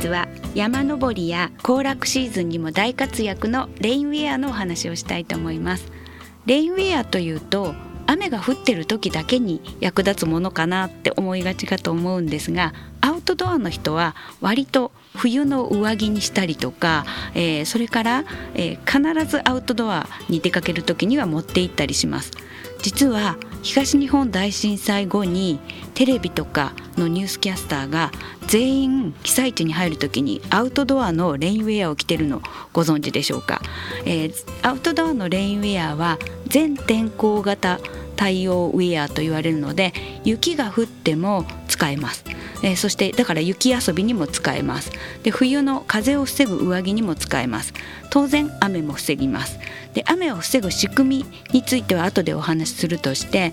日は山登りや行楽シーズンにも大活躍のレインウェアのお話をしたいと思います。レインウェアというと雨が降ってる時だけに役立つものかなって思いがちかと思うんですがアウトドアの人は割と冬の上着にしたりとか、えー、それから、えー、必ずアウトドアに出かける時には持って行ったりします。実は東日本大震災後にテレビとかのニュースキャスターが全員被災地に入る時にアウトドアのレインウェアを着てるのご存知でしょうか、えー、アウトドアのレインウェアは全天候型対応ウェアと言われるので雪が降っても使えます、えー、そしてだから雪遊びにも使えます。で冬の風を防ぐ上着にも使えます。当然雨も防ぎます。で雨を防ぐ仕組みについては後でお話しするとして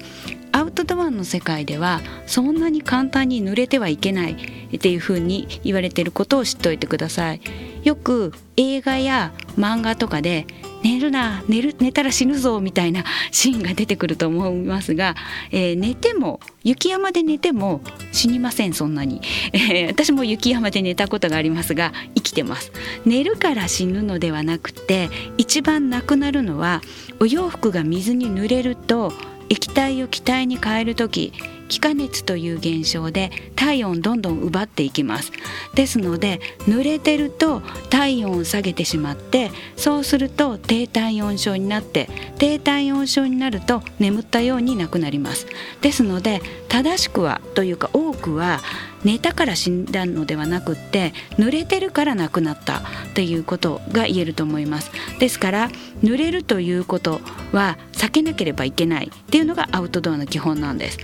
アウトドアの世界ではそんなに簡単に濡れてはいけないっていうふうに言われていることを知っておいてください。よく映画や漫画とかで寝るな寝る寝たら死ぬぞみたいなシーンが出てくると思いますが、えー、寝ても雪山で寝ても死にませんそんなに、えー、私も雪山で寝たことがありますが生きてます。寝るから死ぬのではなくて一番なくなるのはお洋服が水に濡れると液体を気体に変える時気化熱という現象で体温どんどん奪っていきます。ですので濡れてると体温を下げてしまってそうすると低体温症になって低体温症になると眠ったようになくなります。ですので正しくはというか多くは寝たから死んだのではなくって濡れてるから亡くなったということが言えると思います。ですから濡れるということは避けなければいけないっていうのがアウトドアの基本なんです。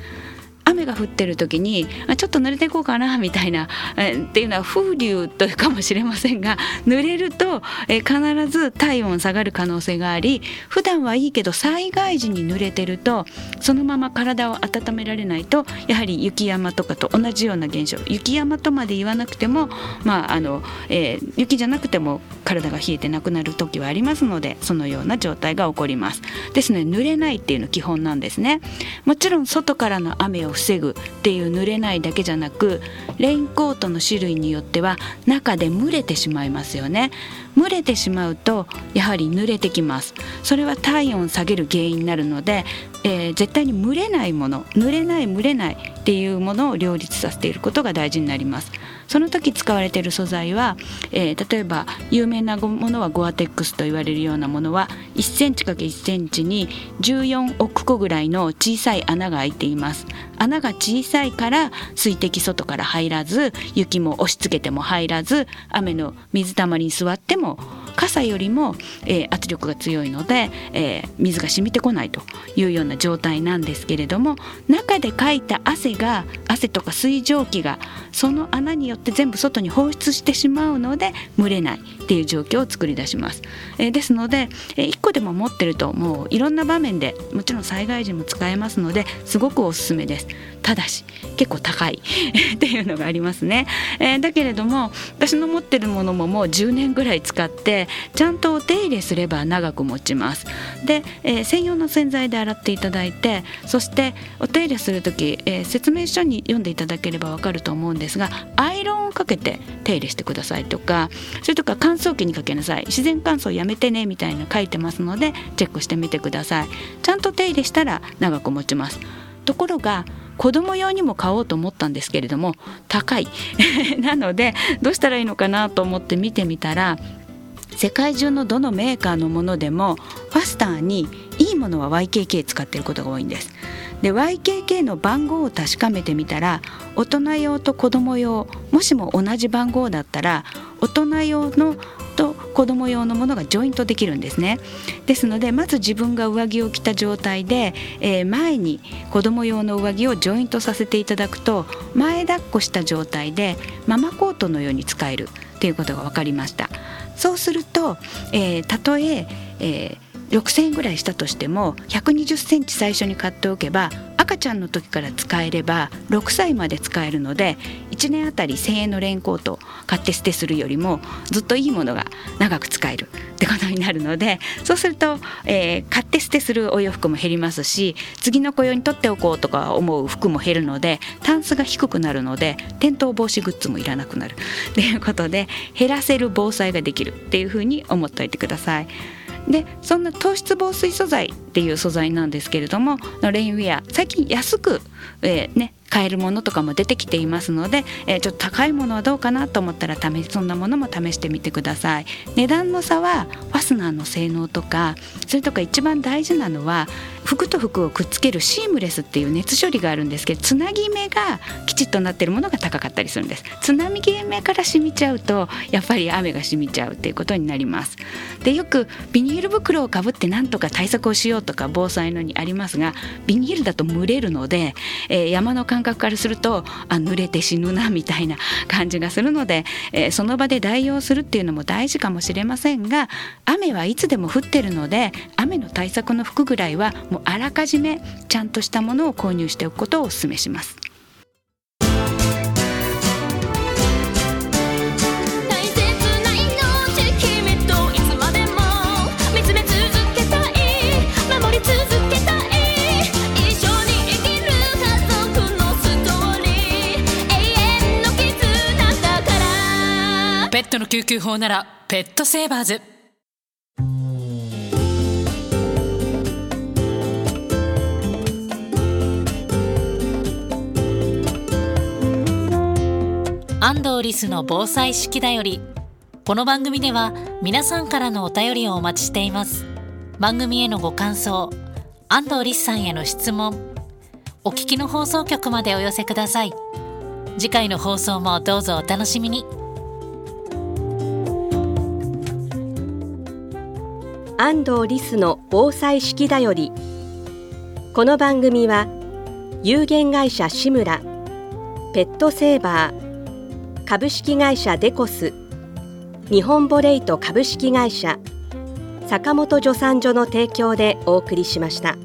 雨が降ってる時にちょっと濡れていこうかな みたいな、えっていうのは風流というかもしれませんが 濡れると、え必ず体温下がる可能性があり普段はいいけど災害時に濡れてるとそのまま体を温められないとやはり雪山とかと同じような現象雪山とまで言わなくても、まああのえー、雪じゃなくても体が冷えてなくなる時はありますのでそのような状態が起こります。ですので濡れないっていうの基本なんですね。もちろん外からの雨を防ぐっていう濡れないだけじゃなくレインコートの種類によっては中で蒸れてしまいますよね。蒸れてしまうとやはり濡れてきます。それは体温下げる原因になるので、えー、絶対に蒸れないもの濡れない蒸れないっていうものを両立させていることが大事になります。その時使われている素材は、えー、例えば有名なものはゴアテックスと言われるようなものは1センチ ×1 センチに14億個ぐらいの小さい穴が開いています。穴が小さいから水滴外から入らず雪も押し付けても入らず雨の水たまりに座っても傘よりも、えー、圧力が強いので、えー、水が染みてこないというような状態なんですけれども中でかいた汗が汗とか水蒸気がその穴によって全部外に放出してしまうので蒸れないっていう状況を作り出します。えー、ですので、えー、一でも持ってるともういろんな場面でもちろん災害時も使えますのですごくおすすめです。ただし結構高い。っていうのがありますね、えー、だけれども私の持ってるものももう10年ぐらい使ってちゃんとお手入れすれば長く持ちます。で、えー、専用の洗剤で洗っていただいてそしてお手入れする時、えー、説明書に読んでいただければわかると思うんですがアイロンをかけて手入れしてくださいとかそれとか乾燥機にかけなさい。自然乾燥やめてねみたいな書いてますのでチェックしてみてください。ちゃんと手入れしたら長く持ちます。ところが子供用にも買おうと思ったんですけれども高い。なのでどうしたらいいのかなと思って見てみたら世界中のどのメーカーのものでもファスターにいいものは YKK 使っていることが多いんです。で YKK の番号を確かめてみたら大人用と子供用もしも同じ番号だったら大人用のと子供用のものがジョイントできるんですね。ですのでまず自分が上着を着た状態で、えー、前に子供用の上着をジョイントさせていただくと前抱っこした状態でママコートのように使えるということが分かりました。そうすると、えー、たとええー6,000円ぐらいしたとしても120センチ最初に買っておけば赤ちゃんの時から使えれば6歳まで使えるので1年あたり1,000円のレインコートを買って捨てするよりもずっといいものが長く使えるってことになるのでそうすると、えー、買って捨てするお洋服も減りますし次の雇用に取っておこうとか思う服も減るのでタンスが低くなるので転倒防止グッズもいらなくなるということで減らせる防災ができるっていうふうに思っておいてください。でそんな糖質防水素材っていう素材なんですけれどもレインウェア最近安く、えー、ね買えるものとかも出てきていますので、えー、ちょっと高いものはどうかなと思ったら試そんなものも試してみてください。値段の差はファスナーの性能とかそれとか一番大事なのは服と服をくっつけるシームレスっていう熱処理があるんですけどつなぎ目がきちっとなってるものが高かったりするんです。つなぎ目から染みちゃうとやっぱり雨が染みちゃうっていうことになります。でよくビニール袋をかぶってなんとか対策をしようとか防災のにありますがビニールだと蒸れるので、えー、山の感覚からするとあ濡れて死ぬなみたいな感じがするので、えー、その場で代用するっていうのも大事かもしれませんが雨はいつでも降ってるので雨の対策の服ぐらいはもうあらかじめちゃんとしたものを購入しておくことをお勧めします。ペットの救急法ならペットセーバーズ。安藤リスの防災式だよりこの番組では皆さんからのお便りをお待ちしています。番組へのご感想安藤リスさんへの質問お聞きの放送局までお寄せください。次回の放送もどうぞお楽しみに。安藤リスの防災式だよりこの番組は有限会社志村ペットセーバー株式会社デコス日本ボレイト株式会社坂本助産所の提供でお送りしました。